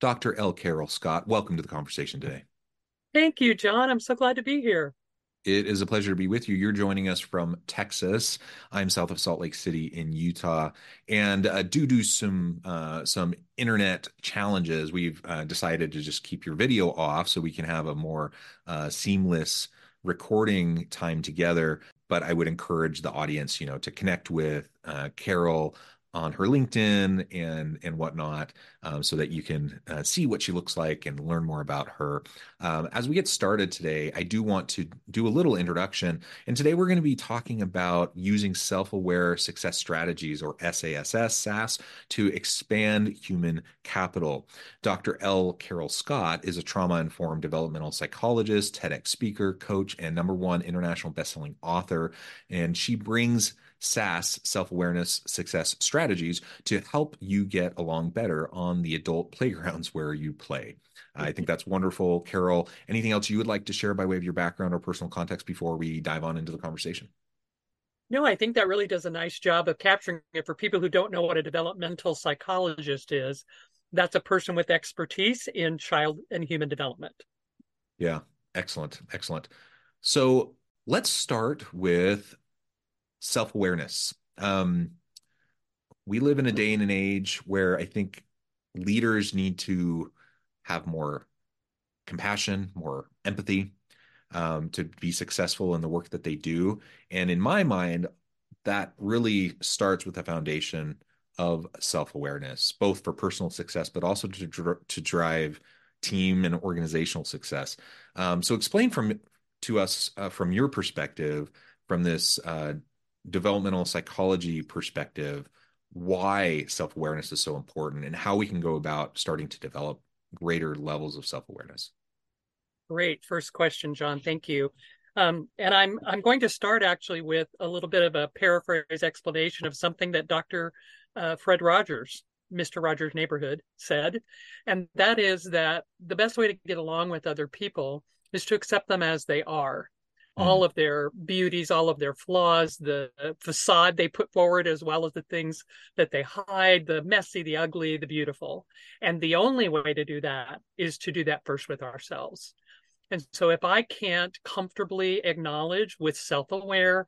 Dr. L. Carol Scott, welcome to the conversation today. Thank you, John. I'm so glad to be here. It is a pleasure to be with you. You're joining us from Texas. I'm south of Salt Lake City in Utah, and uh, due to some uh, some internet challenges, we've uh, decided to just keep your video off so we can have a more uh, seamless recording time together. But I would encourage the audience, you know, to connect with uh, Carol on her LinkedIn and and whatnot, um, so that you can uh, see what she looks like and learn more about her. Um, as we get started today, I do want to do a little introduction, and today we're going to be talking about using self-aware success strategies or SASS SAS to expand human capital. Dr. L. Carol Scott is a trauma-informed developmental psychologist, TEDx speaker, coach, and number one international bestselling author, and she brings SASS self awareness success strategies to help you get along better on the adult playgrounds where you play. I think that's wonderful. Carol, anything else you would like to share by way of your background or personal context before we dive on into the conversation? No, I think that really does a nice job of capturing it for people who don't know what a developmental psychologist is. That's a person with expertise in child and human development. Yeah, excellent. Excellent. So let's start with self awareness. Um, we live in a day and an age where I think leaders need to have more compassion, more empathy um, to be successful in the work that they do. And in my mind, that really starts with the foundation of self awareness, both for personal success, but also to, dr- to drive team and organizational success. Um, so, explain from to us uh, from your perspective, from this uh, developmental psychology perspective why self-awareness is so important and how we can go about starting to develop greater levels of self-awareness. Great. First question john. Thank you. Um, and i'm i'm going to start actually with a little bit of a paraphrase explanation of something that dr uh, fred rogers mr rogers neighborhood said and that is that the best way to get along with other people is to accept them as they are all mm. of their beauties, all of their flaws, the facade they put forward, as well as the things that they hide the messy, the ugly, the beautiful. And the only way to do that is to do that first with ourselves. And so if I can't comfortably acknowledge with self aware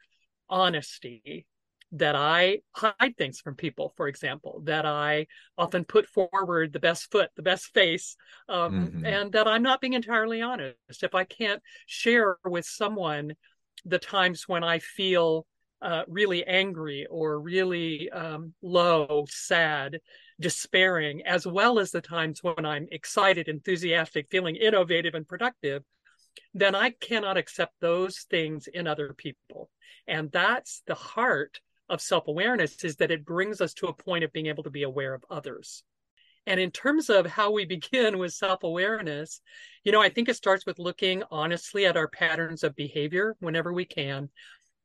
honesty that I hide things from people, for example, that I often put forward the best foot, the best face, um, mm-hmm. and that I'm not being entirely honest. If I can't share with someone the times when I feel uh, really angry or really um, low, sad, despairing, as well as the times when I'm excited, enthusiastic, feeling innovative and productive, then I cannot accept those things in other people. And that's the heart of self awareness is that it brings us to a point of being able to be aware of others. And in terms of how we begin with self awareness, you know, I think it starts with looking honestly at our patterns of behavior whenever we can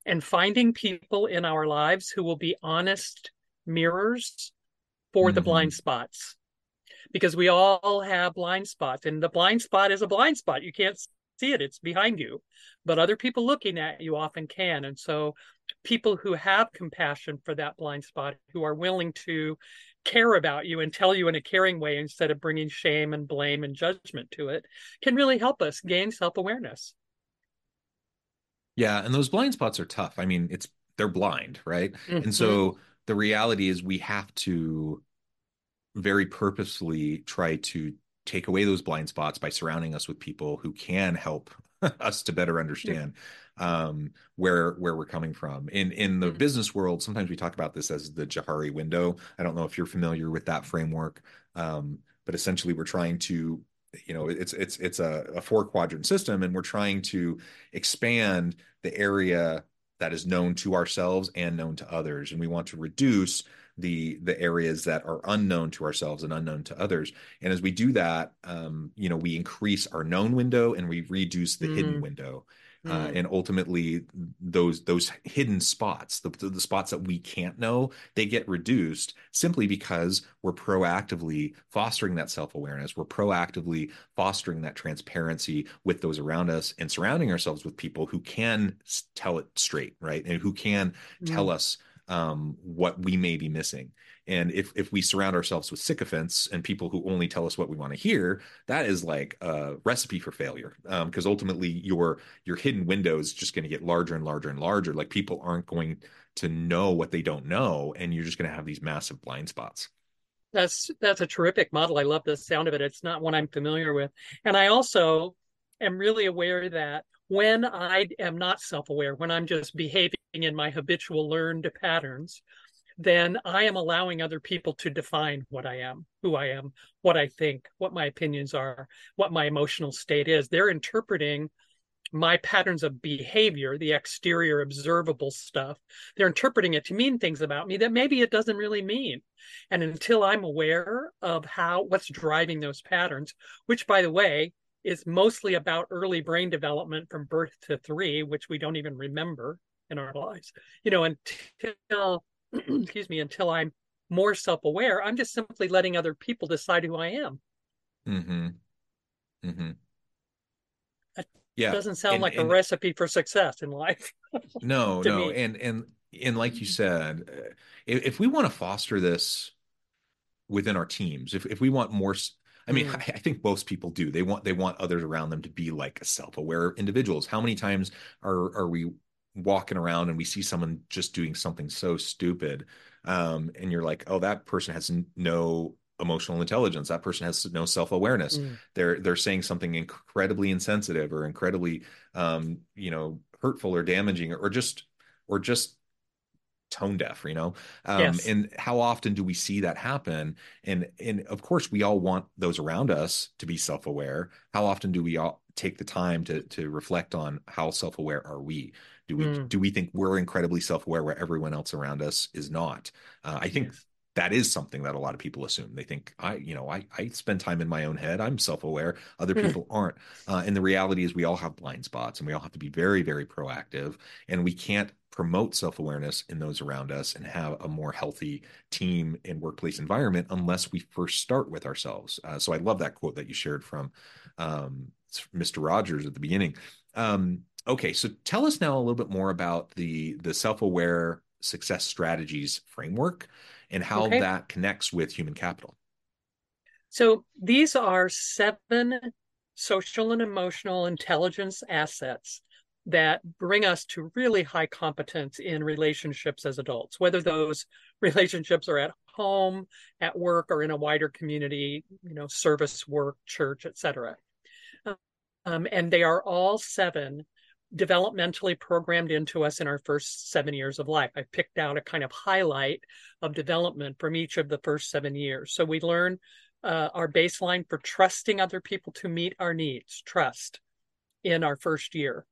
and finding people in our lives who will be honest mirrors for mm-hmm. the blind spots. Because we all have blind spots, and the blind spot is a blind spot. You can't see it, it's behind you. But other people looking at you often can. And so people who have compassion for that blind spot, who are willing to care about you and tell you in a caring way instead of bringing shame and blame and judgment to it, can really help us gain self awareness. Yeah, and those blind spots are tough. I mean, it's they're blind, right? Mm-hmm. And so the reality is we have to very purposefully try to take away those blind spots by surrounding us with people who can help us to better understand um, where where we're coming from. In in the Mm-hmm. business world, sometimes we talk about this as the Johari window. I don't know if you're familiar with that framework, um, but essentially we're trying to you know it's it's it's a, a four quadrant system and we're trying to expand the area that is known to ourselves and known to others and we want to reduce the the areas that are unknown to ourselves and unknown to others and as we do that um, you know we increase our known window and we reduce the Mm. hidden window uh, Mm. and ultimately those those hidden spots the, the spots that we can't know they get reduced simply because we're proactively fostering that self-awareness we're proactively fostering that transparency with those around us and surrounding ourselves with people who can tell it straight right and who can tell Mm. us um, what we may be missing and if if we surround ourselves with sycophants and people who only tell us what we want to hear that is like a recipe for failure because ultimately your your hidden window is just going to get larger and larger and larger like people aren't going to know what they don't know and you're just going to have these massive blind spots That's that's a terrific model. I love the sound of it. It's not one I'm familiar with. And I also am really aware that when I am not self-aware, when I'm just behaving in my habitual learned patterns, then I am allowing other people to define what I am, who I am, what I think, what my opinions are, what my emotional state is. They're interpreting my patterns of behavior, the exterior observable stuff, they're interpreting it to mean things about me that maybe it doesn't really mean. And until I'm aware of how what's driving those patterns, which by the way is mostly about early brain development from birth to three, which we don't even remember in our lives, you know, until excuse me, until I'm more self-aware, I'm just simply letting other people decide who I am. mm-hmm mm-hmm That yeah Doesn't sound and, like and a recipe for success in life. no no me. and and and like you said uh, if, if we want to foster this within our teams if, if we want more i mean Mm. I, I think most people do they want they want others around them to be like self-aware individuals how many times are are we walking around and we see someone just doing something so stupid um and you're like oh that person has no emotional intelligence that person has no self-awareness Mm. they're they're saying something incredibly insensitive or incredibly um you know hurtful or damaging or just or just tone deaf you know um Yes. and how often do we see that happen and and of course we all want those around us to be self-aware how often do we all take the time to to reflect on how self-aware are we do we Mm. do we think we're incredibly self-aware where everyone else around us is not uh, i think Yes. That is something that a lot of people assume. They think i you know i i spend time in my own head. I'm self-aware. Other Hmm. people aren't. Uh, and the reality is we all have blind spots and we all have to be very very proactive and we can't promote self-awareness in those around us and have a more healthy team and workplace environment unless we first start with ourselves. Uh, so i love that quote that you shared from um, mr rogers at the beginning. Um, okay so tell us now a little bit more about the the self-aware success strategies framework and how Okay. that connects with human capital So these are seven social and emotional intelligence assets that bring us to really high competence in relationships as adults, whether those relationships are at home, at work, or in a wider community, you know, service work, church, etc. Um, and they are all seven developmentally programmed into us in our first seven years of life. I picked out a kind of highlight of development from each of the first seven years. So we learn uh, our baseline for trusting other people to meet our needs, trust in our first year.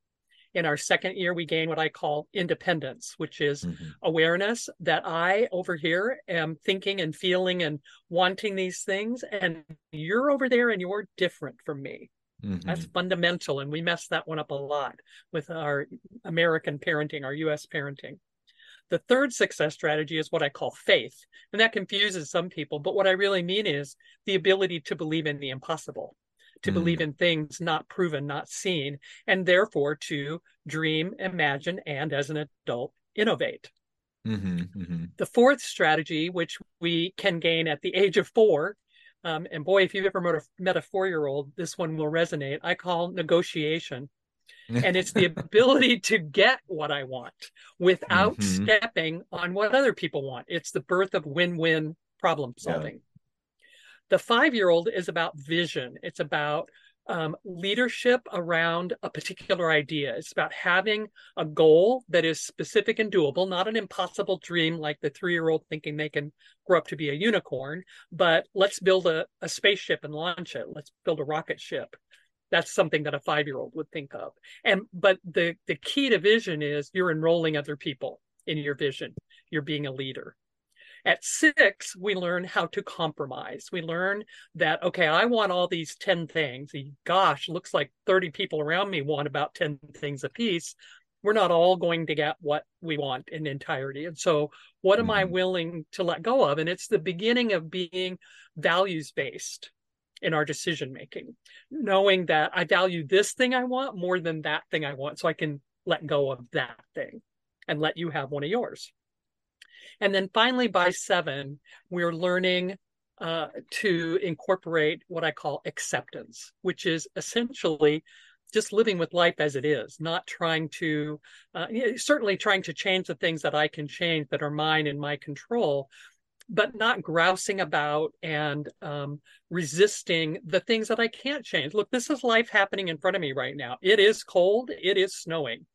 In our second year, we gain what I call independence, which is Mhm. awareness that I over here am thinking and feeling and wanting these things, and you're over there and you're different from me. That's Mhm. fundamental. And we mess that one up a lot with our American parenting, our US parenting. The third success strategy is what I call faith. And that confuses some people. But what I really mean is the ability to believe in the impossible, to Mm. believe in things not proven, not seen, and therefore to dream, imagine, and as an adult, innovate. Mhm. Mhm. The fourth strategy, which we can gain at the age of four, um, and boy, if you've ever met a, met a four year old, this one will resonate. I call negotiation. And it's the ability to get what I want without Mhm. stepping on what other people want. It's the birth of win win problem Yeah. solving. The five year old is about vision, it's about um, leadership around a particular idea. It's about having a goal that is specific and doable, not an impossible dream like the three year old thinking they can grow up to be a unicorn, but let's build a, a spaceship and launch it. Let's build a rocket ship. That's something that a five year old would think of. And but the the key to vision is you're enrolling other people in your vision. You're being a leader. At six, we learn how to compromise. We learn that, okay, I want all these 10 things. Gosh, looks like 30 people around me want about 10 things a piece. We're not all going to get what we want in entirety. And so, what am mm-hmm. I willing to let go of? And it's the beginning of being values based in our decision making, knowing that I value this thing I want more than that thing I want. So I can let go of that thing and let you have one of yours. And then finally, by seven, we're learning uh, to incorporate what I call acceptance, which is essentially just living with life as it is, not trying to, uh, certainly trying to change the things that I can change that are mine in my control, but not grousing about and um, resisting the things that I can't change. Look, this is life happening in front of me right now. It is cold, it is snowing,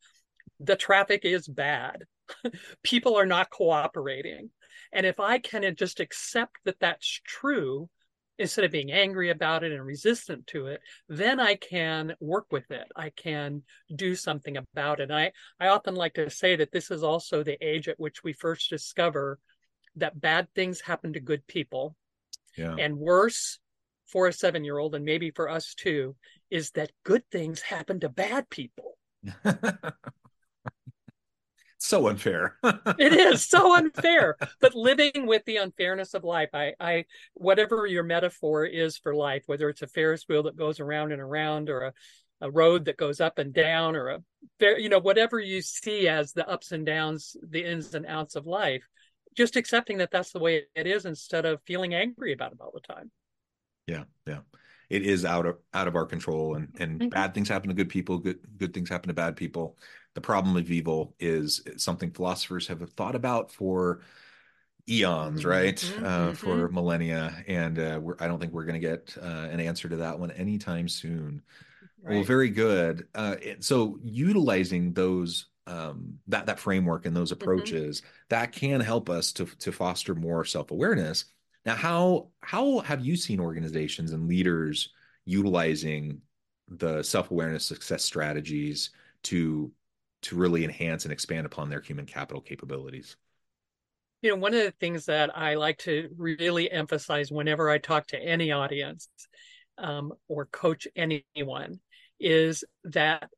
the traffic is bad. people are not cooperating. And if I can just accept that that's true, instead of being angry about it and resistant to it, then I can work with it. I can do something about it. I, I often like to say that this is also the age at which we first discover that bad things happen to good people. Yeah. And worse for a seven year old, and maybe for us too, is that good things happen to bad people. so unfair. It is so unfair but living with the unfairness of life i i whatever your metaphor is for life whether it's a ferris wheel that goes around and around or a, a road that goes up and down or a you know whatever you see as the ups and downs the ins and outs of life just accepting that that's the way it is instead of feeling angry about it all the time. Yeah yeah it is out of out of our control and and mm-hmm. bad things happen to good people good good things happen to bad people the problem of evil is something philosophers have thought about for eons mm-hmm. right mm-hmm. Uh, for mm-hmm. millennia and uh, i don't think we're going to get uh, an answer to that one anytime soon right. well very good uh, so utilizing those um, that that framework and those mm-hmm. approaches that can help us to to foster more self-awareness now, how how have you seen organizations and leaders utilizing the self-awareness success strategies to to really enhance and expand upon their human capital capabilities? You know, one of the things that I like to really emphasize whenever I talk to any audience um, or coach anyone is that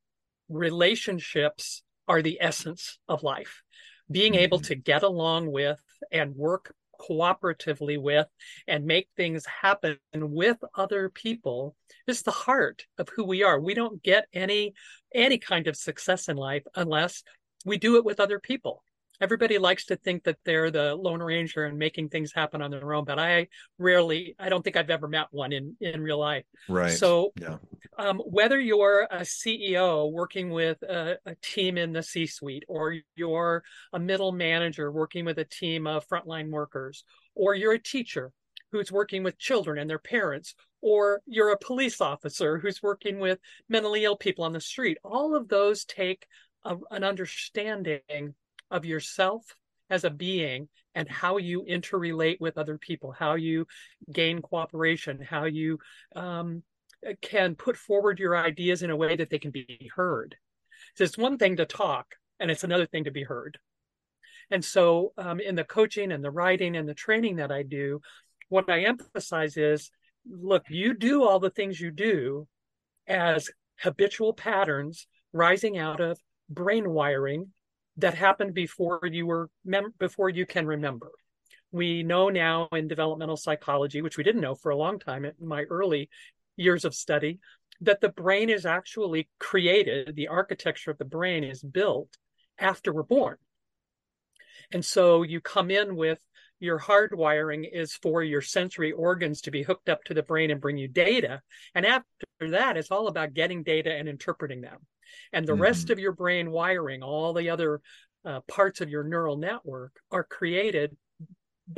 relationships are the essence of life. Being mm-hmm. able to get along with and work cooperatively with and make things happen with other people is the heart of who we are. We don't get any any kind of success in life unless we do it with other people everybody likes to think that they're the lone ranger and making things happen on their own but i rarely i don't think i've ever met one in in real life right so yeah. um, whether you're a ceo working with a, a team in the c suite or you're a middle manager working with a team of frontline workers or you're a teacher who's working with children and their parents or you're a police officer who's working with mentally ill people on the street all of those take a, an understanding of yourself as a being and how you interrelate with other people, how you gain cooperation, how you um, can put forward your ideas in a way that they can be heard. So it's one thing to talk, and it's another thing to be heard. And so, um, in the coaching and the writing and the training that I do, what I emphasize is look, you do all the things you do as habitual patterns rising out of brain wiring that happened before you were mem- before you can remember. We know now in developmental psychology, which we didn't know for a long time in my early years of study, that the brain is actually created, the architecture of the brain is built after we're born. And so you come in with your hardwiring is for your sensory organs to be hooked up to the brain and bring you data. And after that, it's all about getting data and interpreting them and the mm-hmm. rest of your brain wiring all the other uh, parts of your neural network are created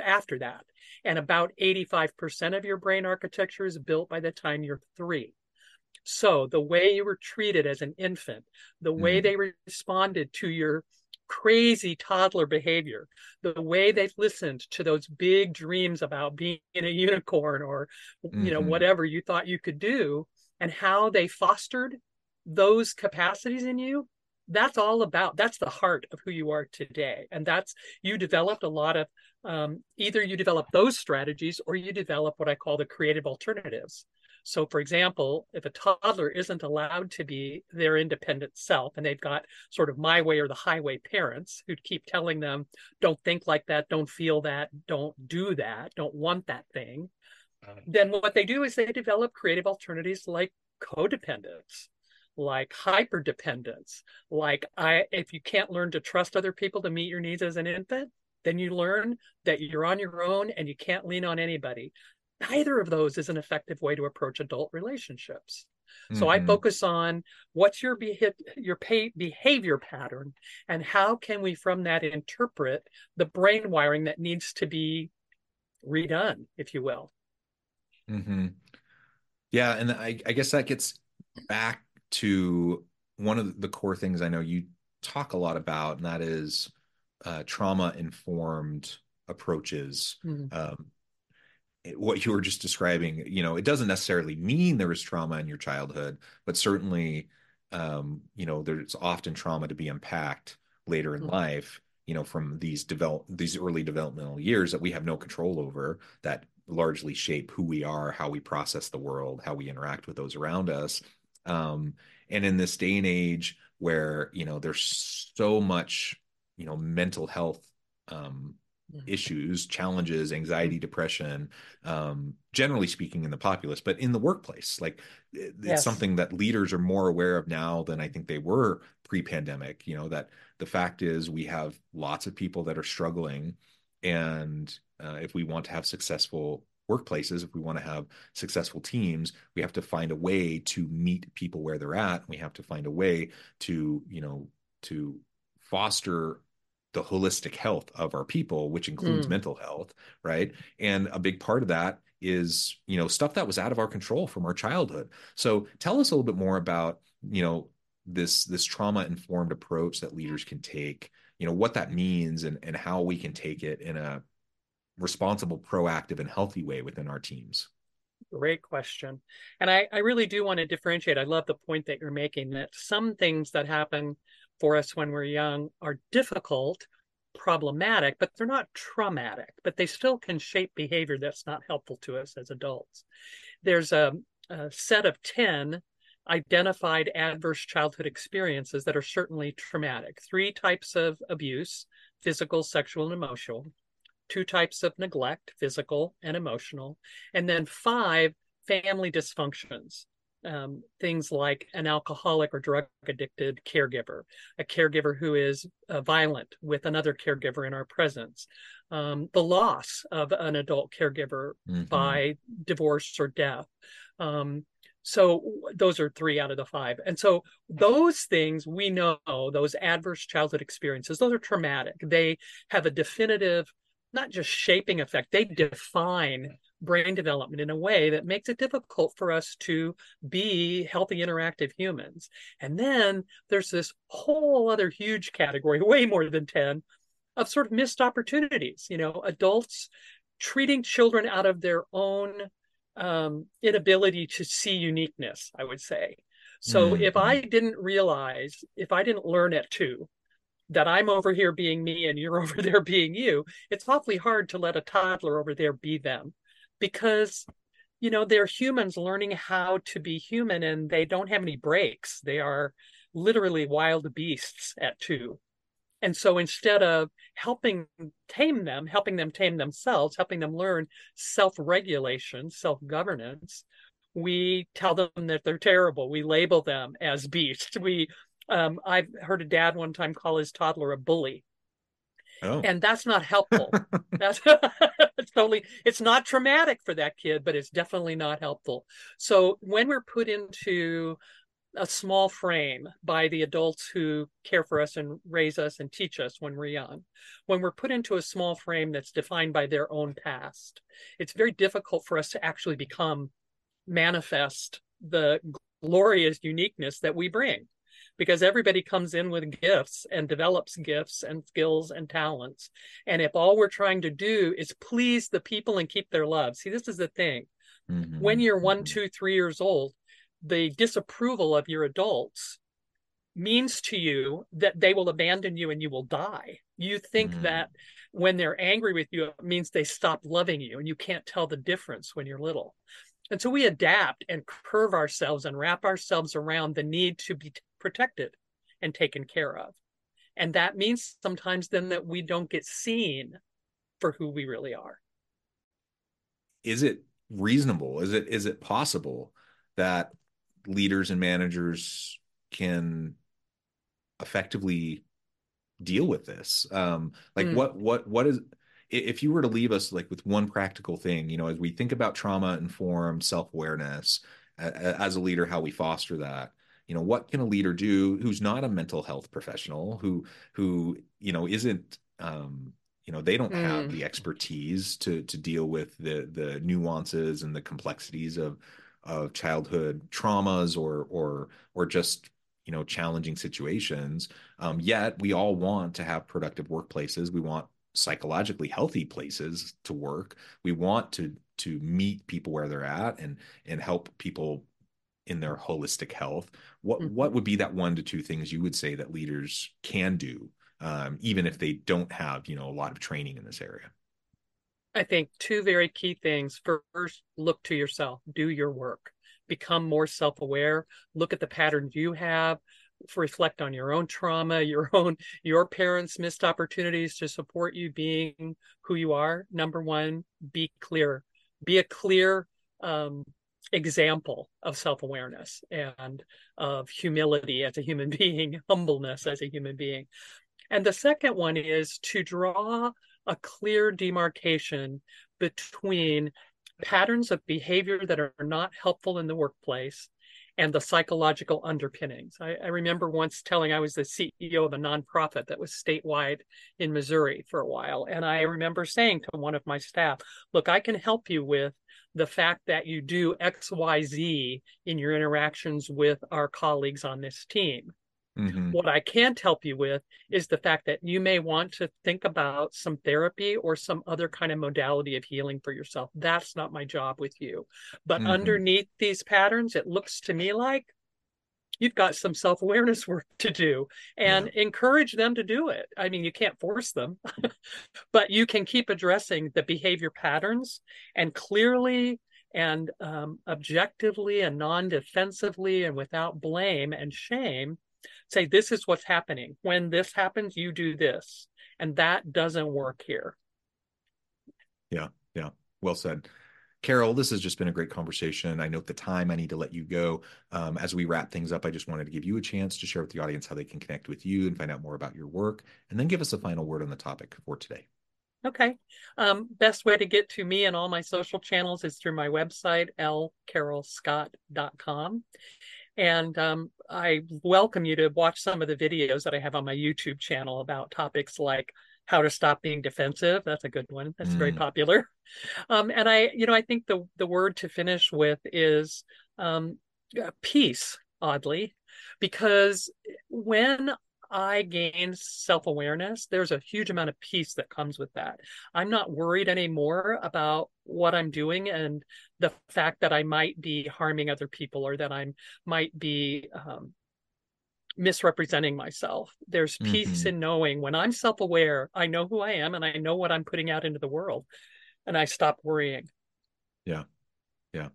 after that and about 85% of your brain architecture is built by the time you're three So the way you were treated as an infant, the way mm. they responded to your crazy toddler behavior, the way they've listened to those big dreams about being a unicorn or mm-hmm. you know mm-hmm. whatever you thought you could do and how they fostered those capacities in you that's all about that's the heart of who you are today. And that's you developed a lot of um, either you develop those strategies or you develop what i call the creative alternatives. So for example if a toddler isn't allowed to be their independent self and they've got sort of my way or the highway parents who keep telling them don't think like that don't feel that don't do that don't want that thing then what they do is they develop creative alternatives like codependence like hyper dependence like i if you can't learn to trust other people to meet your needs as an infant then you learn that you're on your own and you can't lean on anybody neither of those is an effective way to approach adult relationships so mm-hmm. i focus on what's your beha- your pay- behavior pattern and how can we from that interpret the brain wiring that needs to be redone if you will mm-hmm. yeah and I, I guess that gets back to one of the core things I know you talk a lot about, and that is uh, trauma informed approaches. Mm-hmm. Um, what you were just describing, you know, it doesn't necessarily mean there was trauma in your childhood, but certainly, um, you know, there's often trauma to be unpacked later in mm-hmm. life. You know, from these develop these early developmental years that we have no control over, that largely shape who we are, how we process the world, how we interact with those around us. Um, and in this day and age where you know there's so much you know mental health um, issues, challenges, anxiety, mm-hmm. depression, um, generally speaking in the populace, but in the workplace, like it's yes. something that leaders are more aware of now than I think they were pre-pandemic. You know that the fact is we have lots of people that are struggling, and uh, if we want to have successful workplaces if we want to have successful teams we have to find a way to meet people where they're at. We have to find a way to you know to foster the holistic health of our people which includes mm. mental health right? And a big part of that is you know stuff that was out of our control from our childhood. So tell us a little bit more about you know this this trauma informed approach that leaders can take you know what that means and and how we can take it in a responsible, proactive, and healthy way within our teams? Great question. And I, I really do want to differentiate. I love the point that you're making that some things that happen for us when we're young are difficult, problematic, but they're not traumatic, but they still can shape behavior that's not helpful to us as adults. There's a, a set of 10 identified adverse childhood experiences that are certainly traumatic. Three types of abuse physical, sexual, and emotional two types of neglect, physical and emotional, and then five family dysfunctions. Um, things like an alcoholic or drug addicted caregiver, a caregiver who is uh, violent with another caregiver in our presence, um, the loss of an adult caregiver mm-hmm. by divorce or death. Um, so those are three out of the five. And so those things we know, those adverse childhood experiences, those are traumatic. They have a definitive not just shaping effect, they define brain development in a way that makes it difficult for us to be healthy, interactive humans. And then there's this whole other huge category, way more than 10, of sort of missed opportunities. You know, adults treating children out of their own um, inability to see uniqueness, I would say. So mm-hmm. if I didn't realize, if I didn't learn at two, that I'm over here being me and you're over there being you, it's awfully hard to let a toddler over there be them because, you know, they're humans learning how to be human and they don't have any breaks. They are literally wild beasts at two. And so instead of helping tame them, helping them tame themselves, helping them learn self regulation, self governance, we tell them that they're terrible. We label them as beasts. We um, I've heard a dad one time call his toddler a bully. Oh. And that's not helpful. that's it's totally it's not traumatic for that kid, but it's definitely not helpful. So when we're put into a small frame by the adults who care for us and raise us and teach us when we're young. When we're put into a small frame that's defined by their own past, it's very difficult for us to actually become manifest the glorious uniqueness that we bring because everybody comes in with gifts and develops gifts and skills and talents. And if all we're trying to do is please the people and keep their love, see, this is the thing. Mm-hmm. When you're one, mm-hmm. two, three years old, the disapproval of your adults means to you that they will abandon you and you will die. You think mm. that when they're angry with you, it means they stop loving you, and you can't tell the difference when you're little. And so we adapt and curve ourselves and wrap ourselves around the need to be protected and taken care of. And that means sometimes then that we don't get seen for who we really are. Is it reasonable? Is it is it possible that leaders and managers can effectively deal with this? Um, like mm. what what what is if you were to leave us like with one practical thing, you know, as we think about trauma informed self awareness as a leader, how we foster that, you know, what can a leader do who's not a mental health professional, who who you know isn't um, you know they don't mm. have the expertise to to deal with the the nuances and the complexities of of childhood traumas or or or just you know challenging situations um, yet we all want to have productive workplaces we want psychologically healthy places to work. We want to to meet people where they're at and and help people in their holistic health. What mm-hmm. what would be that one to two things you would say that leaders can do, um, even if they don't have you know a lot of training in this area? I think two very key things. First, look to yourself, do your work, become more self aware, look at the patterns you have, reflect on your own trauma, your own your parents' missed opportunities to support you being who you are. Number one, be clear. Be a clear um, example of self-awareness and of humility as a human being, humbleness as a human being. And the second one is to draw a clear demarcation between patterns of behavior that are not helpful in the workplace and the psychological underpinnings. I, I, remember once telling I was the CEO of a nonprofit that was statewide in Missouri for a while. And I remember saying to one of my staff, look, I can help you with the fact that you do XYZ in your interactions with our colleagues on this team. Mm-hmm. What I can't help you with is the fact that you may want to think about some therapy or some other kind of modality of healing for yourself. That's not my job with you. But mm-hmm. underneath these patterns, it looks to me like you've got some self awareness work to do and yeah. encourage them to do it. I mean, you can't force them, but you can keep addressing the behavior patterns and clearly and um, objectively and non defensively and without blame and shame say this is what's happening. When this happens you do this. And that doesn't work here. Yeah yeah. Well said. Carol this has just been a great conversation. I note the time. I need to let you go. Um, as we wrap things up i just wanted to give you a chance to share with the audience how they can connect with you and find out more about your work. And then give us a final word on the topic for today. Okay. Um, best way to get to me and all my social channels is through my website, lcarolscott.com. And um, I welcome you to watch some of the videos that I have on my YouTube channel about topics like how to stop being defensive. That's a good one. That's mm. very popular. Um, and I, you know, I think the the word to finish with is um, peace. Oddly, because when I gain self awareness, there's a huge amount of peace that comes with that. I'm not worried anymore about what I'm doing and the fact that I might be harming other people or that I might be um, misrepresenting myself. There's peace mm-hmm. in knowing when I'm self aware, I know who I am and I know what I'm putting out into the world and I stop worrying. Yeah. Yeah.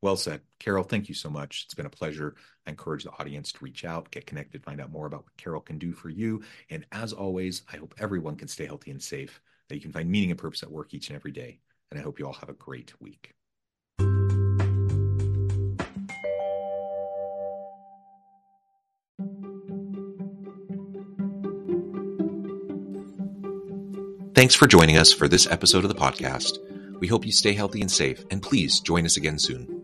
Well said. Carol, thank you so much. It's been a pleasure. I encourage the audience to reach out, get connected, find out more about what Carol can do for you. And as always, I hope everyone can stay healthy and safe, that you can find meaning and purpose at work each and every day. And I hope you all have a great week. Thanks for joining us for this episode of the podcast. We hope you stay healthy and safe, and please join us again soon.